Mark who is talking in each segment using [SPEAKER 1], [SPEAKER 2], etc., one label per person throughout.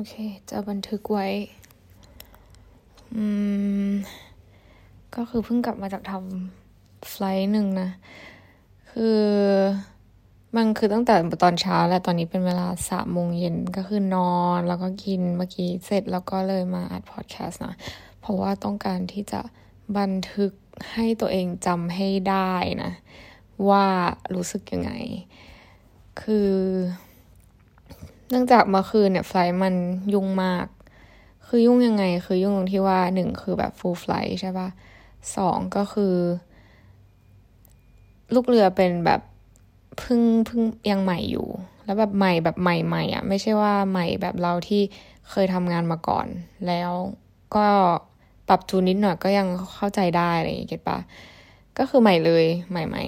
[SPEAKER 1] โอเค จะบันทึกไว้ อืม ก็คือเพิ่งกลับมาจากทำไฟล์หนึ่งนะ คือ มันคือตั้งแต่ตอนเช้าและตอนนี้เป็นเวลาสามโมงเย็นก็คือนอนแล้วก็กินเมื่อกี้เสร็จแล้วก็เลยมาอัดพอดแคสต์นะ เพราะว่าต้องการที่จะบันทึกให้ตัวเองจำให้ได้นะ ว่ารู้สึกยังไง คือ เนื่องจากเมื่อคืนเนี่ยไฟล์มันยุ่งมาก คือยุ่งยังไง คือยุ่งตรงที่ว่าหนึ่งคือแบบ full flight ใช่ปะสองก็คือ ลูกเรือเป็นแบบพิ่งพิ่งยังใหม่อยู่ แล้วแบบใหม่แบบใหม่ๆอะ ไม่ใช่ว่าใหม่แบบเราที่เคยทำงานมาก่อน แล้วก็ปรับจูนนิดหน่อยก็ยังเข้าใจได้อะไรอย่างเงี้ยเก็ตปะก็คือใหม่เลยใหม่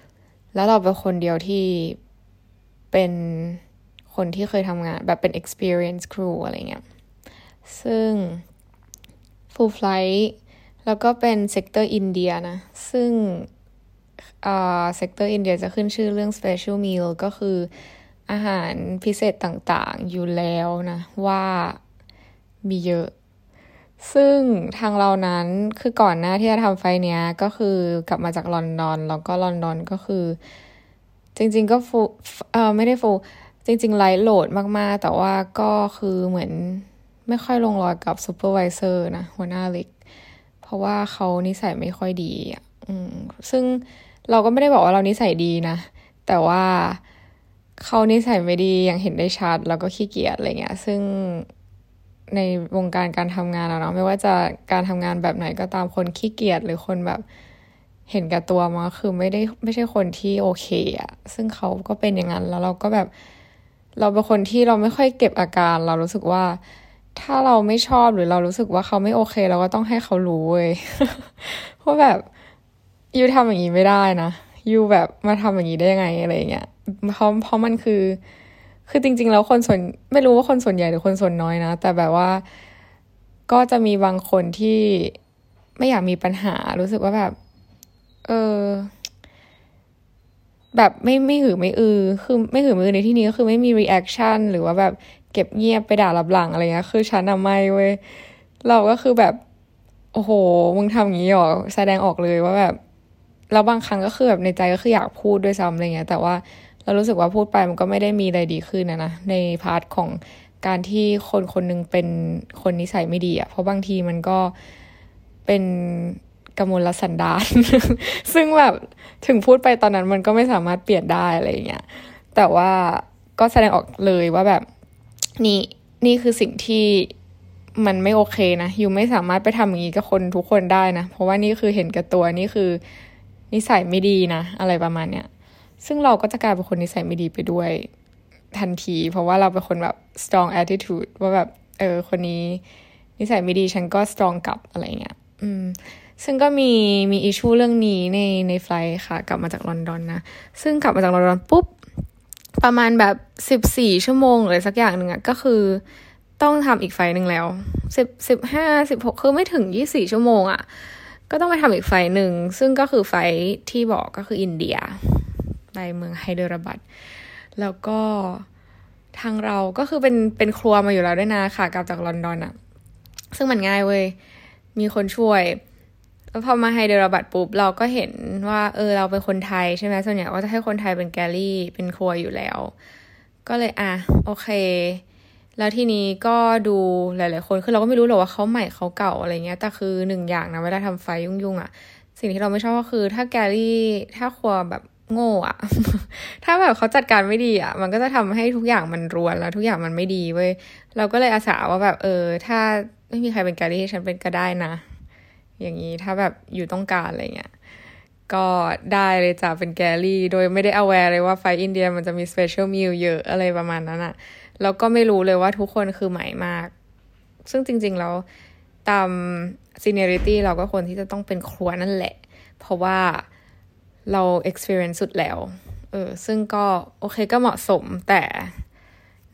[SPEAKER 1] ๆแล้วเราเป็นคนเดียวที่เป็น คนที่เคยทำงานแบบเป็น experience crew อะไรเงี้ย ซึ่ง full flight แล้วก็เป็น sector อินเดียนะ ซึ่งอ่า sector อินเดียจะขึ้นชื่อเรื่อง special meal ก็คืออาหารพิเศษต่างๆอยู่แล้วนะ ว่ามีเยอะ ซึ่งทางเรานั้นคือก่อนหน้าที่จะทำไฟเนี้ย ก็คือกลับมาจากลอนดอน แล้วก็ลอนดอนก็คือ จริงๆก็ฟูเออไม่ได้ฟู จริงๆ light load มากๆ แต่ว่าก็คือเหมือนไม่ค่อยลงรอยกับ supervisor นะหัวหน้าเล็ก เพราะว่าเขานิสัยไม่ค่อยดีอืมซึ่งเราก็ไม่ได้บอกว่าเรานิสัยดีนะ แต่ว่าเขานิสัยไม่ดีอย่างเห็นได้ชัดแล้วก็ขี้เกียจอะไรเงี้ย ซึ่งในวงการการทำงานเนาะไม่ว่าจะการทำงานแบบไหนก็ตามคนขี้เกียจหรือคนแบบเห็นกับตัวมาคือไม่ได้ไม่ใช่คนที่โอเคอะซึ่งเขาก็เป็นอย่างนั้นแล้วเราก็แบบ เราเป็นคนที่เราไม่ค่อยเก็บอาการ เรารู้สึกว่า ถ้าเราไม่ชอบหรือเรารู้สึกว่าเขาไม่โอเค เราก็ต้องให้เขารู้เว้ยเพราะแบบยูทำอย่างนี้ไม่ได้นะยูแบบมาทำอย่างนี้ได้ยังไงอะไรเงี้ยเพราะเพราะมันคือ คือจริง ๆ แล้วคนส่วนไม่รู้ว่าคนส่วนใหญ่หรือคนส่วนน้อยนะ แต่แบบว่าก็จะมีบางคนที่ไม่อยากมีปัญหารู้สึกว่าแบบ เออ แบบไม่ไม่หือไม่อือ คือไม่หือไม่อือในที่นี้ก็คือไม่มี reaction หรือว่าแบบเก็บเงียบไปด่าลับหลังอะไรเงี้ย คือฉันอะไม่เว้ย เราก็คือแบบ โอ้โห มึงทำอย่างนี้หรอ แสดงออกเลยว่าแบบแล้วบางครั้งก็คือแบบในใจก็คืออยากพูดด้วยซ้ำอะไรเงี้ย แต่ว่าเรารู้สึกว่าพูดไปมันก็ไม่ได้มีอะไรดีขึ้นนะนะ ในพาร์ทของการที่คนคนนึงเป็นคนนิสัยไม่ดีอะเพราะบางทีมันก็เป็น กมลสันดาน ซึ่งแบบถึงพูดไปตอนนั้นมันก็ไม่สามารถเปลี่ยนได้อะไรเงี้ย แต่ว่าก็แสดงออกเลยว่าแบบนี่นี่คือสิ่งที่มันไม่โอเคนะยูไม่สามารถไปทำอย่างนี้กับคนทุกคนได้นะ เพราะว่านี่คือเห็นกับตัวนี่คือนิสัยไม่ดีนะ อะไรประมาณเนี้ย ซึ่งเราก็จะกลายเป็นคนนิสัยไม่ดีไปด้วยทันที เพราะว่าเราเป็นคนแบบ strong attitude ว่าแบบ เออ คนนี้ นิสัยไม่ดีฉันก็ strong กลับอะไรเงี้ย อืม ซึ่งก็มีมีอิชูเรื่องนี้ในในไฟล์ค่ะ กลับมาจากลอนดอนนะ ซึ่งกลับมาจากลอนดอนปุ๊บ ประมาณแบบสิบสี่ชั่วโมงหรือสักอย่างหนึ่งอะก็คือต้องทำอีกไฟหนึ่งแล้วสิบสิบห้าสิบหกคือไม่ถึงยี่สี่ชั่วโมงอะก็ต้องไปทำอีกไฟหนึ่ง ซึ่งก็คือไฟที่บอกก็คืออินเดียไปเมืองไฮเดรบัดแล้วก็ทางเราก็คือเป็นเป็นครัวมาอยู่แล้วด้วยนะค่ะกลับจากลอนดอนอะซึ่งมันง่ายเว้ย มีคนช่วย แล้วพอมาไฮเดรบัตปุ๊บเราก็เห็นว่าเออเราเป็นคนไทยใช่ไหมส่วนใหญ่ก็จะให้คนไทยเป็นแกลลี่เป็นครัวอยู่แล้ว ก็เลยอะโอเค แล้วทีนี้ก็ดูหลาย ๆ คนคือเราก็ไม่รู้หรอกว่าเขาใหม่เขาเก่าอะไรเงี้ยแต่คือหนึ่งอย่างนะเวลาทำไฟยุ่ง ๆอะ่ะ สิ่งที่เราไม่ชอบก็คือถ้า galley ถ้าครัวแบบโง่อะถ้าแบบเขาจัดการไม่ดีอะ่ะมันก็จะทำให้ทุกอย่างมันรวนแล้ว ทุกอย่างมันไม่ดีเว้ยเราก็เลยอาสาว่าแบบเออ ถ้าไม่มีใครเป็น galley ฉันเป็นก็ได้นะ อย่างนี้ถ้าแบบ you ต้องการอะไรเงี้ยก็ได้เลยจ้ะเป็น galley โดยไม่ได้ aware เลยว่าไฟอินเดียมันจะมี special meal เยอะอะไรประมาณนั้นอะแล้วก็ไม่รู้เลยว่าทุกคนคือใหม่มาก ซึ่งจริง ๆ แล้วตามซีเนียริตี้เราก็ควรที่จะต้องเป็นครัวนั่นแหละ เพราะว่าเรา experience สุดแล้ว เออ ซึ่งก็โอเคก็เหมาะสมแต่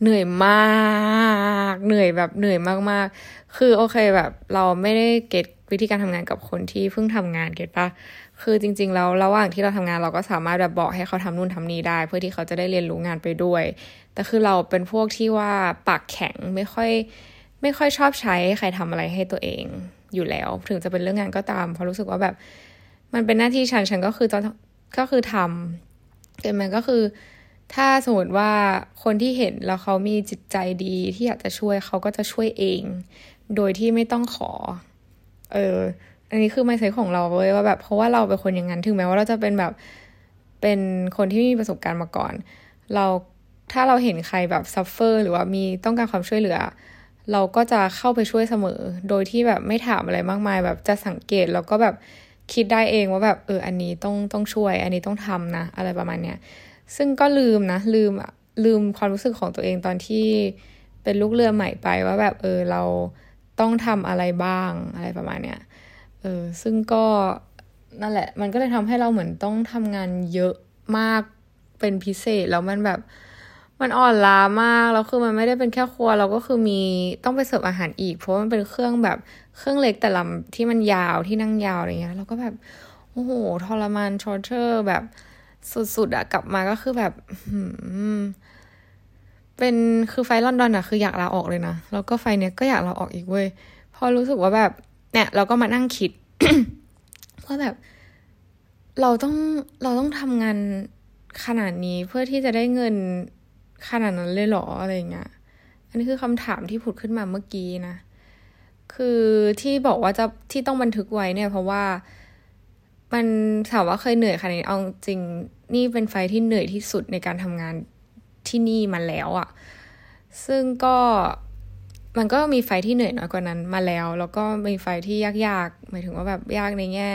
[SPEAKER 1] เหนื่อยมากเหนื่อยแบบเหนื่อยมากๆ คือโอเคแบบเราไม่ได้เก็ตวิธีการทำงานกับคนที่เพิ่งทำงานเก็ตปะคือจริง ๆ แล้วระหว่างที่เราทำงานเราก็สามารถแบบบอกให้เขาทำนู่นทำนี่ได้ เพื่อที่เขาจะได้เรียนรู้งานไปด้วย แต่คือเราเป็นพวกที่ว่าปากแข็งไม่ค่อย ไม่ค่อยชอบใช้ใครทำอะไรให้ตัวเองอยู่แล้ว ถึงจะเป็นเรื่องงานก็ตาม เพราะรู้สึกว่าแบบ มันเป็นหน้าที่ฉันฉันก็คือตอนก็คือทำแต่มันก็คือ ถ้าสมมติว่าคนที่เห็นแล้วเขามีจิตใจดีที่อยากจะช่วยเขาก็จะช่วยเอง โดยที่ไม่ต้องขอ เออ อันนี้คือไม่ใช่ของเราเว้ยว่าแบบเพราะว่าเราเป็นคนอย่างนั้นถึงแม้ว่าเราจะเป็นแบบเป็นคนที่มีประสบการณ์มาก่อน เราถ้าเราเห็นใครแบบซัฟเฟอร์หรือว่ามีต้องการความช่วยเหลือ เราก็จะเข้าไปช่วยเสมอ โดยที่แบบไม่ถามอะไรมากมาย แบบจะสังเกตแล้วก็แบบคิดได้เองว่าแบบเอออันนี้ต้องต้องช่วย อันนี้ต้องทำนะ อะไรประมาณเนี้ย ซึ่งก็ลืมนะลืมอะลืมความรู้สึกของตัวเองตอนที่เป็นลูกเรือใหม่ไปว่าแบบเออเราต้องทำอะไรบ้างอะไรประมาณเนี้ยเออซึ่งก็นั่นแหละ มันก็เลยทำให้เราเหมือนต้องทำงานเยอะมากเป็นพิเศษแล้วมันแบบมันอ่อนล้ามากแล้วคือมันไม่ได้เป็นแค่ครัว เราก็คือมีต้องไปเสิร์ฟอาหารอีก เพราะมันเป็นเครื่องแบบเครื่องเล็กแต่ลำที่มันยาวที่นั่งยาวอะไรเงี้ยเราก็แบบโอ้โหทรมาน torture แบบ สุดๆอะกลับมาก็คือแบบเป็นคือไฟลอนดอนอะคืออยากลาออกเลยนะ แล้วก็ไฟเนี้ยก็อยากลาออกอีกเว้ยพอรู้สึกว่าแบบ เนี่ย เราก็มานั่งคิดว่าแบบ เราต้องเราต้องทำงานขนาดนี้เพื่อที่จะได้เงินขนาดนั้นเลยหรออะไรเงี้ย อันนี้คือคำถามที่ผุดขึ้นมาเมื่อกี้นะ คือที่บอกว่าจะที่ต้องบันทึกไว้เนี่ย เพราะว่า มันถามว่าเคยเหนื่อยขนาดนี้เอาจริงนี่เป็นไฟที่เหนื่อยที่สุดในการทำงานที่นี่มาแล้วอะ่ะ ซึ่งก็มันก็มีไฟที่เหนื่อยน้อยกว่านั้นมาแล้ว แล้วก็มีไฟที่ยากๆหมายถึงว่าแบบยากในแง่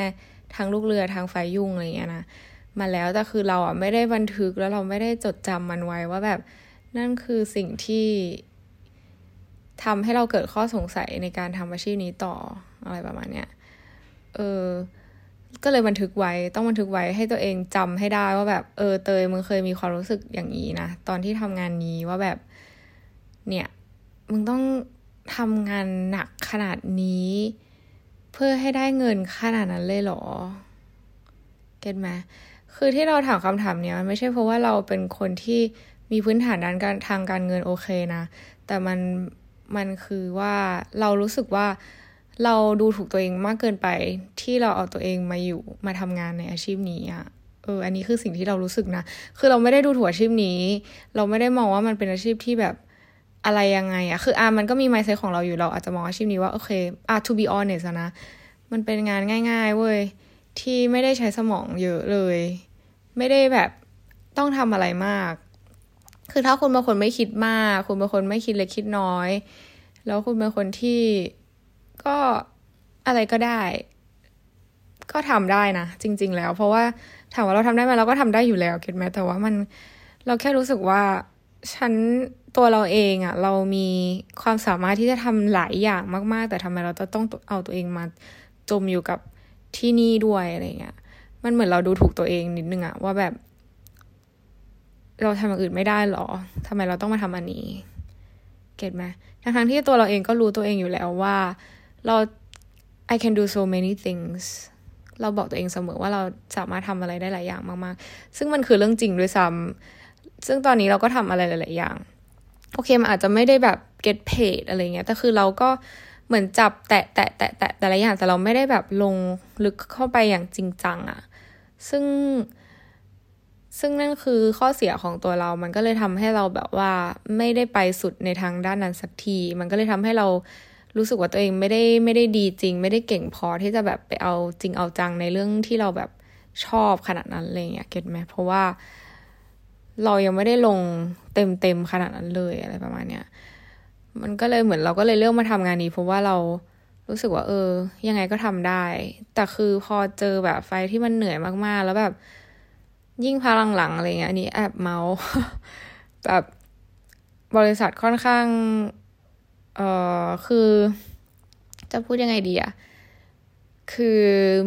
[SPEAKER 1] ทางลูกเรือทางไฟยุ่งอะไรเงี้ยนะมาแล้วแต่คือเราอะไม่ได้บันทึกแล้วเราไม่ได้จดจำมันไว้ว่าแบบนั่นคือสิ่งที่ทำให้เราเกิดข้อสงสัยในการทำอาชีพนี้ต่ออะไรประมาณเนี้ยเออ ก็เลยบันทึกไว้ต้องบันทึกไว้ให้ตัวเองจำให้ได้ว่าแบบ เออเตยมึงเคยมีความรู้สึกอย่างนี้นะตอนที่ทำงานนี้ว่าแบบ เนี่ย มึงต้องทำงานหนักขนาดนี้ เพื่อให้ได้เงินขนาดนั้นเลยเหรอเก็ตไหมคือที่เราถามคำถามเนี้ยมันไม่ใช่เพราะว่าเราเป็นคนที่มีพื้นฐานด้านการทางการเงินโอเคนะ แต่มันมันคือว่าเรารู้สึกว่า เราดูถูกตัวเองมากเกินไปที่เราเอาตัวเองมาอยู่มาทำงานในอาชีพนี้อะเออ อันนี้คือสิ่งที่เรารู้สึกนะ คือเราไม่ได้ดูถูกอาชีพนี้ เราไม่ได้มองว่ามันเป็นอาชีพที่แบบอะไรยังไงอะคืออะมันก็มีไมซ์เซของเราอยู่เราอาจจะมองอาชีพนี้ว่าโอเคอะ to be honest นะ มันเป็นงานง่าย ๆ เว้ย ที่ไม่ได้ใช้สมองเยอะเลย ไม่ได้แบบต้องทำอะไรมาก คือถ้าคุณเป็นคนไม่คิดมาก คุณเป็นคนไม่คิดเล็กคิดน้อย แล้วคุณเป็นคนที่ ก็อะไรก็ได้ ก็ทำได้นะจริง ๆ แล้ว เพราะว่าถามว่าเราทำได้ไหมเราก็ทำได้อยู่แล้วเก็ตไหมแต่ว่ามันเราแค่รู้สึกว่าฉันตัวเราเองอะ่ะ เรามีความสามารถที่จะทำหลายอย่างมาก ๆ แต่ทำไมเราต้องเอาตัวเองมาจมอยู่กับที่นี่ด้วยอะไรเงี้ยมันเหมือนเราดูถูกตัวเองนิดนึงอะว่าแบบ เราทำอย่างอื่นไม่ได้หรอทำไมเราต้องมาทำอันนี้ เก็ตไหมทั้งที่ตัวเราเองก็รู้ตัวเองอยู่แล้วว่า เรา I can do so many things เราบอกตัวเองเสมอว่าเราสามารถทำอะไรได้หลายอย่างมากๆ ซึ่งมันคือเรื่องจริงด้วยซ้ำซึ่งตอนนี้เราก็ทำอะไรหลาย ๆ อย่าง โอเคมันอาจจะไม่ได้แบบ get paid อะไรเงี้ย แต่คือเราก็เหมือนจับแตะแตะแตะแตะแต่ละอย่าง แต่เราไม่ได้แบบลงลึกเข้าไปอย่างจริงจังอะ ซึ่ง ซึ่งนั่นคือข้อเสียของตัวเรา มันก็เลยทำให้เราแบบว่าไม่ได้ไปสุดในทางด้านนั้นสักที มันก็เลยทำให้เรา รู้สึกว่าตัวเองไม่ได้ไม่ได้ดีจริง ไม่ได้เก่งพอที่จะแบบไปเอาจริงเอาจังในเรื่องที่เราแบบชอบขนาดนั้นเลยอะเก็ตไหมเพราะว่าเรายังไม่ได้ลงเต็มเต็มขนาดนั้นเลยอะไรประมาณเนี้ยมันก็เลยเหมือนเราก็เลยเลือกมาทำงานนี้เพราะว่าเรารู้สึกว่า เออ ยังไงก็ทำได้ แต่คือพอเจอแบบไฟที่มันเหนื่อยมากๆ แล้วแบบยิ่งพาหลังๆอะไรเงี้ยอันนี้แอบเมาแบบบริษัทค่อนข้าง เออคือ จะพูดยังไงดีอะคือ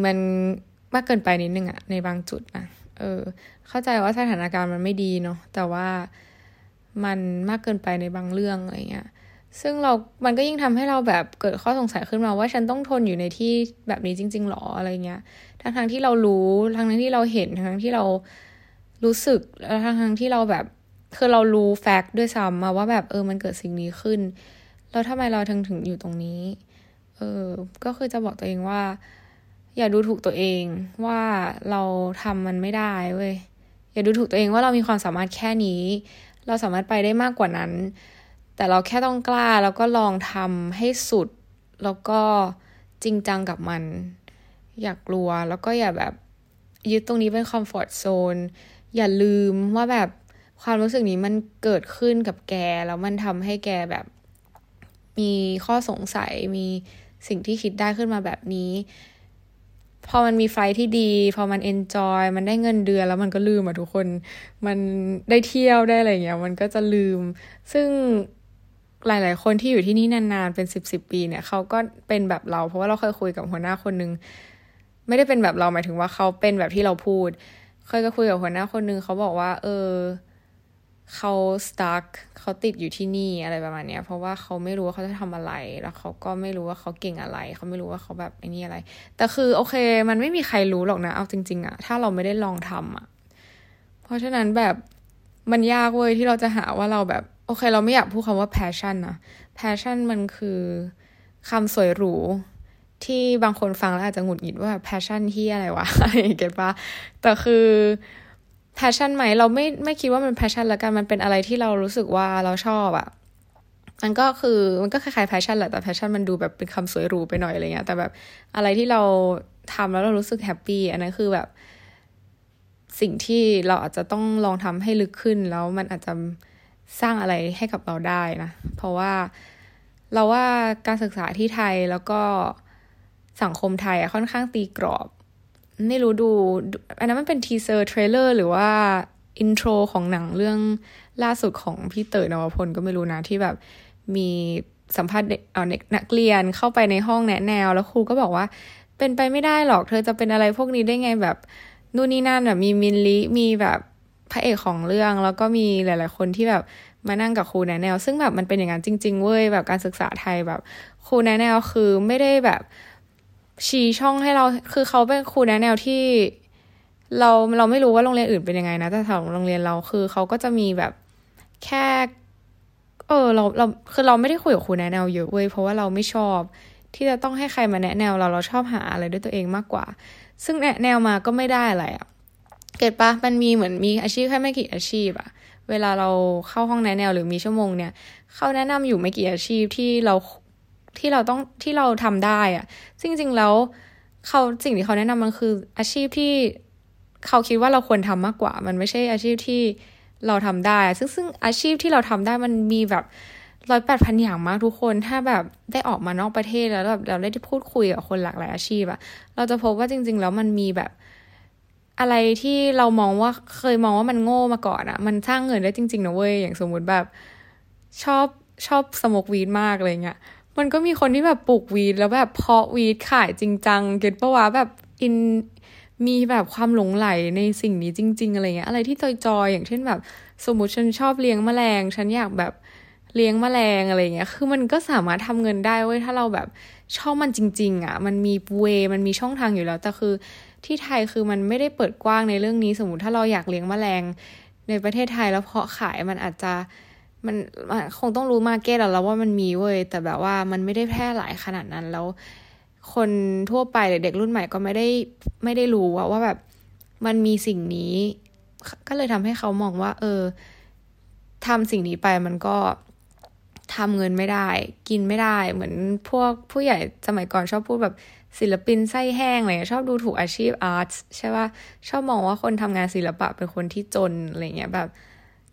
[SPEAKER 1] มันมากเกินไปนิดนึงอะในบางจุดนะเออ เข้าใจว่าสถานการณ์มันไม่ดีเนาะแต่ว่ามันมากเกินไปในบางเรื่องอะไรเงี้ยซึ่งเรา มันก็ยิ่งทำให้เราแบบเกิดข้อสงสัยขึ้นมาว่าฉันต้องทนอยู่ในที่แบบนี้จริง ๆหรออะไรเงี้ย ทั้งทั้งที่เรารู้ ทั้งทั้งที่เราเห็นทั้งทั้งที่เรารู้สึก แล้วทั้งทั้งที่เราแบบ คือเรารู้แฟกต์ด้วยซ้ำมาว่าแบบเออ มันเกิดสิ่งนี้ขึ้น แล้วทำไมเราถึงถึงอยู่ตรงนี้ เออ ก็คือจะบอกตัวเองว่า อย่าดูถูกตัวเองว่าเราทำมันไม่ได้เว้ย อย่าดูถูกตัวเองว่าเรามีความสามารถแค่นี้ เราสามารถไปได้มากกว่านั้น แต่เราแค่ต้องกล้าแล้วก็ลองทำให้สุด แล้วก็จริงจังกับมัน อย่ากลัว แล้วก็อย่าแบบยึดตรงนี้เป็นคอมฟอร์ทโซน อย่าลืมว่าแบบความรู้สึกนี้มันเกิดขึ้นกับแก แล้วมันทำให้แกแบบ มีข้อสงสัยมีสิ่งที่คิดได้ขึ้นมาแบบนี้ พอมันมีไฟที่ดี พอมันเอนจอยมันได้เงินเดือนแล้วมันก็ลืมอะทุกคน มันได้เที่ยวได้อะไรเงี้ย มันก็จะลืม ซึ่งหลาย ๆ คนที่อยู่ที่นี่นาน ๆ เป็นสิบสิบปีเนี่ยเขาก็เป็นแบบเรา เพราะว่าเราเคยคุยกับหัวหน้าคนนึง ไม่ได้เป็นแบบเราหมายถึงว่าเขาเป็นแบบที่เราพูด เคยก็คุยกับหัวหน้าคนนึงเขาบอกว่า เออ เขาสตาร์กเขาติดอยู่ที่นี่อะไรประมาณเนี้ย เพราะว่าเขาไม่รู้ว่าเขาจะทำอะไร แล้วเขาก็ไม่รู้ว่าเขาเก่งอะไร เขาไม่รู้ว่าเขาแบบไอ้นี่อะไร แต่คือโอเค มันไม่มีใครรู้หรอกนะ เอาจริง ๆอะถ้าเราไม่ได้ลองทำอะเพราะฉะนั้นแบบมันยากเว้ยที่เราจะหาว่าเราแบบ โอเค เราไม่อยากพูดคำว่า passion นะ passion มันคือคำสวยหรูที่บางคนฟังแล้วอาจจะหงุดหงิดว่า passion ที่อะไรวะอะไร get ปะแต่คือ passion ไหมเราไม่ไม่คิดว่ามัน passion ละกันมันเป็นอะไรที่เรารู้สึกว่าเราชอบอะมันก็คือมันก็คล้ายๆ passion แหละแต่ passion มันดูแบบเป็นคำสวยหรูไปหน่อยอะไรเงี้ยแต่แบบอะไรที่เราทำแล้วเรารู้สึก happy อันนั้นคือแบบ สิ่งที่เราอาจจะต้องลองทำให้ลึกขึ้นแล้วมันอาจจะสร้างอะไรให้กับเราได้นะ เพราะว่าเราว่าการศึกษาที่ไทยแล้วก็สังคมไทยอะค่อนข้างตีกรอบ ไม่รู้ดู อันนั้นมันเป็น teaser trailer หรือว่า intro ของหนังเรื่องล่าสุดของพี่เต๋อนวพลก็ไม่รู้นะ ที่แบบมีสัมภาษณ์เอานักเรียนเข้าไปในห้องแนะแนว แล้วครูก็บอกว่า เป็นไปไม่ได้หรอก เธอจะเป็นอะไรพวกนี้ได้ไงแบบนู่นนี่นั่นแบบมีมินลิมีแบบพระเอกของเรื่อง แล้วก็มีหลาย ๆ คนที่แบบมานั่งกับครูแนะแนว ซึ่งแบบมันเป็นอย่างนั้นจริง ๆ เว้ยแบบการศึกษาไทยแบบครูแนะแนวคือไม่ได้แบบ ชี้ช่องให้เราคือเขาเป็นครูแนะแนวที่ เราเราไม่รู้ว่าโรงเรียนอื่นเป็นยังไงนะ แต่ของโรงเรียนเราคือเขาก็จะมีแบบแค่ เออ เราเราคือเราไม่ได้คุยกับครูแนะแนวเยอะเว้ยเพราะว่าเราไม่ชอบ ที่จะต้องให้ใครมาแนะแนวเราเราชอบหาอะไรด้วยตัวเองมากกว่า ซึ่งแนะแนวมาก็ไม่ได้อะไรอะเกิดปะมันมีเหมือนมีอาชีพแค่ไม่กี่อาชีพอะเวลาเราเข้าห้องแนะแนวหรือมีชั่วโมงเนี่ยเขาแนะนำอยู่ไม่กี่อาชีพที่เรา ที่เราต้องที่เราทำได้อะจริง ๆ แล้วเขาสิ่งที่เขาแนะนำมันคืออาชีพที่เขาคิดว่าเราควรทำมากกว่า มันไม่ใช่อาชีพที่เราทำได้ ซึ่งซึ่งอาชีพที่เราทำได้มันมีแบบร้อยแปดพันอย่างมากทุกคน ถ้าแบบได้ออกมานอกประเทศแล้วแบบเราได้พูดคุยกับคนหลากหลายอาชีพอะเราจะพบว่าจริง ๆ แล้วมันมีแบบอะไรที่เรามองว่าเคยมองว่ามันโง่มาก่อนอะมันสร้างเงินได้จริงๆนะเว้ย อย่างสมมุติแบบชอบชอบสมกวีดมากอะไรเงี้ย มันก็มีคนที่แบบปลูกวีดแล้วแบบเพาะวีดขายจริงจังเก็ตปะวะแบบอินมีแบบความหลงไหลในสิ่งนี้จริง ๆ อะไรเงี้ยอะไรที่จอยๆ อย่างเช่นแบบ สมมติฉันชอบเลี้ยงแมลง ฉันอยากแบบเลี้ยงแมลงอะไรเงี้ย คือมันก็สามารถทำเงินได้เว้ยถ้าเราแบบชอบมันจริง ๆอะ่ะ มันมีเว มันมีช่องทางอยู่แล้ว แต่คือที่ไทยคือมันไม่ได้เปิดกว้างในเรื่องนี้ สมมติถ้าเราอยากเลี้ยงแมลง ในประเทศไทยแล้วเพาะขายมันอาจจะ มันคงต้องรู้มาเก็ตแล้วว่ามันมีเว้ยแต่แบบว่ามันไม่ได้แพร่หลายขนาดนั้นแล้ว คนทั่วไปหรือเด็กรุ่นใหม่ก็ไม่ได้ไม่ได้รู้ว่าว่าแบบมันมีสิ่งนี้ ก็เลยทำให้เขามองว่า เออทำสิ่งนี้ไปมันก็ทำเงินไม่ได้ กินไม่ได้ เหมือนพวกผู้ใหญ่สมัยก่อนชอบพูดแบบศิลปินไส้แห้งอะไรชอบดูถูกอาชีพอาร์ตใช่ป่ะชอบมองว่าคนทำงานศิลปะเป็นคนที่จนอะไรเงี้ยแบบ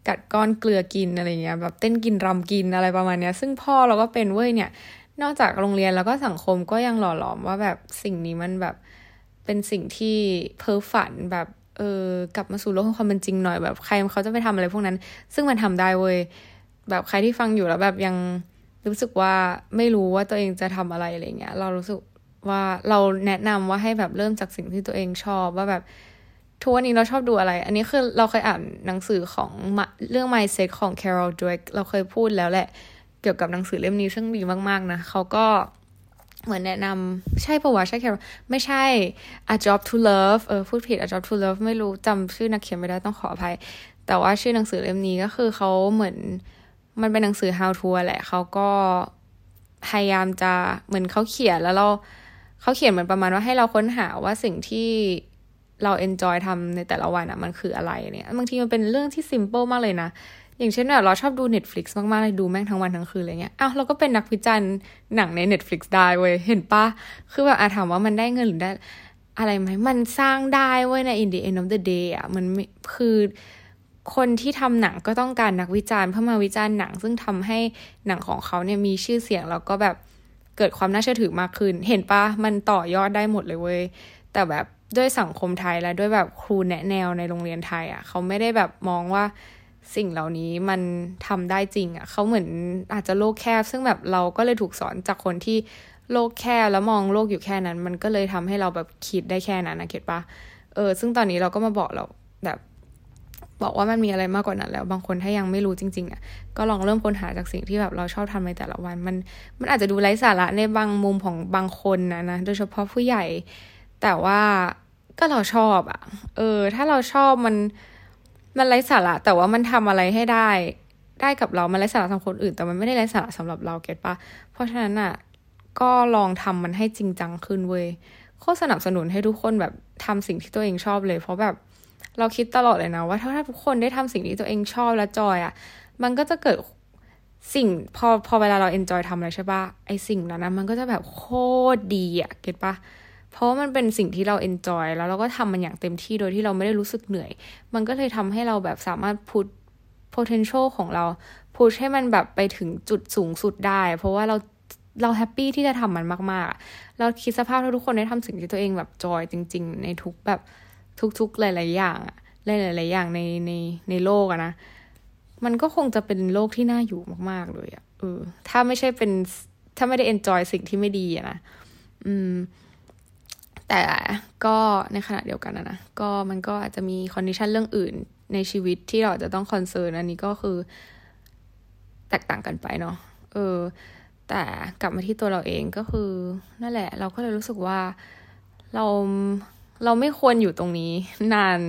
[SPEAKER 1] กัดก้อนเกลือกินอะไรเงี้ยแบบเต้นกินรำกินอะไรประมาณเนี้ย ซึ่งพ่อเราก็เป็นเว้ยเนี่ย นอกจากโรงเรียนแล้วก็สังคมก็ยังหล่อหลอมว่าแบบสิ่งนี้มันแบบเป็นสิ่งที่เพ้อฝันแบบเออกลับมาสู่โลกของความเป็นจริงหน่อยแบบใครเขาจะไปทำอะไรพวกนั้น ซึ่งมันทำได้เว้ยแบบใครที่ฟังอยู่แล้วแบบยังรู้สึกว่าไม่รู้ว่าตัวเองจะทำอะไรอะไรเงี้ย เรารู้สึกว่าเราแนะนำว่าให้แบบเริ่มจากสิ่งที่ตัวเองชอบว่าแบบ ทุกวันนี้เราชอบดูอะไร อันนี้คือเราเคยอ่านหนังสือของเรื่อง mindset ของ Carol Dweck เราเคยพูดแล้วแหละ เกี่ยวกับหนังสือเล่มนี้ซึ่งดีมากๆนะเขาก็เหมือนแนะนำใช่ปะวะใช่แครไม่ใช่ a job to love เออพูดผิด a job to love ไม่รู้จำชื่อนักเขียนไม่ได้ต้องขออภัย แต่ว่าชื่อหนังสือเล่มนี้ก็คือเขาเหมือนมันเป็นหนังสือ how to แหละเขาก็พยายามจะเหมือนเขาเขียนแล้วเราเขาเขียนเหมือนประมาณว่าให้เราค้นหาว่าสิ่งที่ เราเอนจอยทำในแต่ละวันอะมันคืออะไรเนี่ย บางทีมันเป็นเรื่องที่ซิมเปิลมากเลยนะ อย่างเช่นแบบเราชอบดู Netflix มากๆเลยดูแม่งทั้งวันทั้งคืนอะไรเงี้ยอ้าวเราก็เป็นนักวิจารณ์หนังใน Netflix ได้เว้ย เห็นปะคือแบบอาถามว่ามันได้เงินหรือได้อะไรไหม มันสร้างได้เว้ยใน in the end of the day อะมันคือคนที่ทำหนังก็ต้องการนักวิจารณ์เพื่อมาวิจารณ์หนัง ซึ่งทำให้หนังของเขาเนี่ยมีชื่อเสียงแล้วก็แบบเกิดความน่าเชื่อถือมากขึ้น เห็นปะมันต่อยอดได้หมดเลยเว้ยแต่แบบ ด้วยสังคมไทยและด้วยแบบครูแนะแนวในโรงเรียนไทยอะ่ะ เขาไม่ได้แบบมองว่าสิ่งเหล่านี้มันทำได้จริงอะ่ะ เขาเหมือนอาจจะโลกแคบ ซึ่งแบบเราก็เลยถูกสอนจากคนที่โลกแคบแล้วมองโลกอยู่แค่นั้น มันก็เลยทำให้เราแบบคิดได้แค่นั้นนะเก็ตปะเออ ซึ่งตอนนี้เราก็มาบอกเราแบบ บอกว่ามันมีอะไรมากกว่านั้น แล้วบางคนถ้ายังไม่รู้จริงๆอะ่ะ ก็ลองเริ่มค้นหาจากสิ่งที่แบบเราชอบทำในแต่ละวัน มันมันอาจจะดูไร้สาระในบางมุมของบางคนนะนะ โดยเฉพาะผู้ใหญ่ แต่ว่าก็เราชอบอะ่ะ เออ ถ้าเราชอบมันมันไร้สาระ แต่ว่ามันทำอะไรให้ได้ ได้กับเรา มันไร้สาระสำหรับคนอื่น แต่มันไม่ได้ไร้สาระสำหรับเราเก็ตปะเพราะฉะนั้นอะ ก็ลองทำมันให้จริงจังขึ้นเว้ยโคสนับสนุนให้ทุกคนแบบทำสิ่งที่ตัวเองชอบเลย เพราะแบบเราคิดตลอดเลยนะ ว่าถ้าถ้าทุกคนได้ทำสิ่งที่ตัวเองชอบและจอยอะ่ะ มันก็จะเกิดสิ่งพอพอเวลาเราเอนจอยทำอะไรใช่ปะไอสิ่งนั้นนะมันก็จะแบบโคตรดีอะ่ะเก็ตปะ เพราะว่ามันเป็นสิ่งที่เราเอนจอยแล้วเราก็ทำมันอย่างเต็มที่โดยที่เราไม่ได้รู้สึกเหนื่อย มันก็เลยทำให้เราแบบสามารถพุท potential ของเราพุชให้มันแบบไปถึงจุดสูงสุดได้ เพราะว่าเราเราแฮปปี้ที่จะทำมันมากๆ เราคิดสภาพถ้าทุกคนได้ทำสิ่งที่ตัวเองแบบจอยจริง ๆ ในทุกแบบทุกๆหลายๆอย่างอะหลายๆอย่างในในในโลกอะนะ มันก็คงจะเป็นโลกที่น่าอยู่มากๆเลยอะเออ ถ้าไม่ใช่เป็นถ้าไม่ได้ enjoy สิ่งที่ไม่ดีอะนะ อืม แต่ก็ในขณะเดียวกันนะนะก็มันก็อาจจะมี condition เรื่องอื่นในชีวิตที่เราจะต้อง concern อันนี้ก็คือแตกต่างกันไปเนาะเออ แต่กลับมาที่ตัวเราเองก็คือ นั่นแหละ เราก็เลยรู้สึกว่าเราเราไม่ควรอยู่ตรงนี้นาน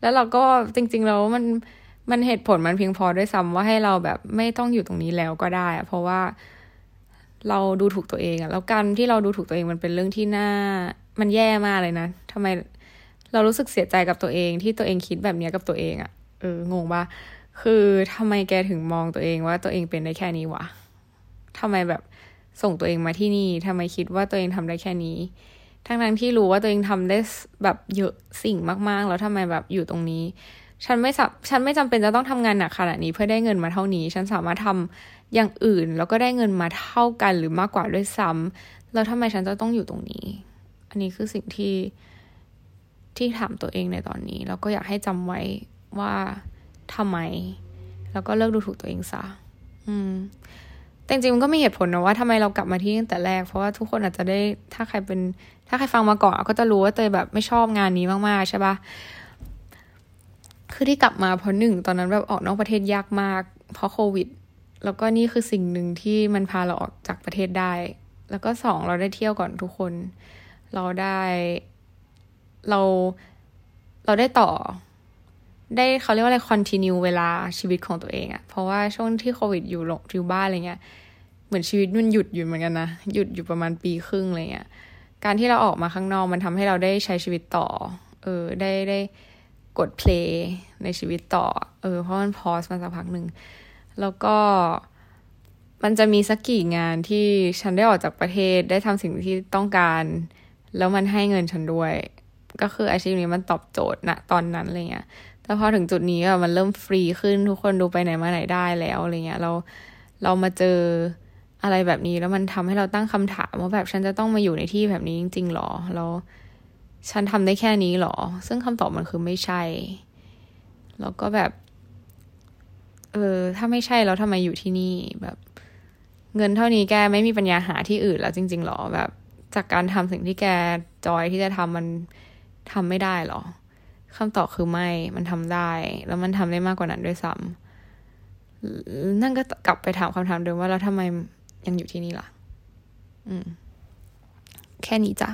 [SPEAKER 1] แล้วเราก็จริง ๆ แล้วมันมันเหตุผลมันเพียงพอด้วยซ้ำว่าให้เราแบบไม่ต้องอยู่ตรงนี้แล้วก็ได้ เพราะว่า เราดูถูกตัวเองอะแล้วการที่เราดูถูกตัวเองมันเป็นเรื่องที่น่า มันแย่มากเลยนะทำไมเรารู้สึกเสียใจกับตัวเองที่ตัวเองคิดแบบนี้กับตัวเองอะเอองงปะคือทำไมแกถึงมองตัวเองว่าตัวเองเป็นได้แค่นี้วะทำไมแบบส่งตัวเองมาที่นี่ทำไมคิดว่าตัวเองทำได้แค่นี้ ทั้งนั้นที่รู้ว่าตัวเองทำได้แบบเยอะสิ่งมาก ๆ แล้วทำไมแบบอยู่ตรงนี้ ฉันไม่สับฉันไม่จำเป็นจะต้องทำงานหนักขนาดนี้เพื่อได้เงินมาเท่านี้ ฉันสามารถทำอย่างอื่น แล้วก็ได้เงินมาเท่ากันหรือมากกว่าด้วยซ้ำแล้วทำไมฉันจะต้องอยู่ตรงนี้ อันนี้คือสิ่งที่ที่ถามตัวเองในตอนนี้ แล้วก็อยากให้จำไว้ว่าทำไม แล้วก็เลิกดูถูกตัวเองซะอืมแต่จริงมันก็มีเหตุผลนะว่าทำไมเรากลับมาที่ตั้งแต่แรก เพราะว่าทุกคนอาจจะได้ถ้าใครเป็น ถ้าใครฟังมาก่อนก็จะรู้ว่าเตยแบบไม่ชอบงานนี้มากๆใช่ปะ คือที่กลับมาเพราะหนึ่งตอนนั้นแบบออกนอกประเทศยากมาก เพราะโควิด แล้วก็นี่คือสิ่งหนึ่งที่มันพาเราออกจากประเทศได้ แล้วก็สองเราได้เที่ยวก่อนทุกคน เราได้เราเราได้ต่อ ได้เขาเรียกว่าอะไรคอนติเนียเวลาชีวิตของตัวเองอะเพราะว่าช่วงที่โควิดอยู่หลงอยู่บ้านอะไรเงี้ยเหมือนชีวิตมันหยุดอยู่เหมือนกันนะหยุดอยู่ประมาณปีครึ่งอะไรเงี้ยการที่เราออกมาข้างนอกมันทำให้เราได้ใช้ชีวิตต่อ เออได้ได้ กดเพลย์ในชีวิตต่อ เออ เพราะมันพอสมาสักพักหนึ่ง แล้วก็มันจะมีสักกี่งานที่ฉันได้ออกจากประเทศได้ทำสิ่งที่ต้องการ แล้วมันให้เงินฉันด้วย ก็คืออาชีพนี้มันตอบโจทย์ณตอนนั้นอะไรเงี้ย แต่พอถึงจุดนี้อะมันเริ่มฟรีขึ้นทุกคนดูไปไหนมาไหนได้แล้วอะไรเงี้ยเราเรามาเจออะไรแบบนี้แล้วมันทำให้เราตั้งคำถามว่าแบบฉันจะต้องมาอยู่ในที่แบบนี้จริงๆหรอแล้ว ฉันทำได้แค่นี้หรอ ซึ่งคำตอบมันคือไม่ใช่ แล้วก็แบบ เออ ถ้าไม่ใช่แล้วทำไมอยู่ที่นี่แบบ เงินเท่านี้แกไม่มีปัญญาหาที่อื่นแล้วจริง ๆหรอแบบ จากการทำสิ่งที่แกจอยที่จะทำมันทำไม่ได้หรอคำตอบคือไม่ มันทำได้ แล้วมันทำได้มากกว่านั้นด้วยซ้ำนั่นก็กลับไปถามคำถามเดิมว่าแล้วทำไมยังอยู่ที่นี่ล่ะ อืม แค่นี้จ้ะ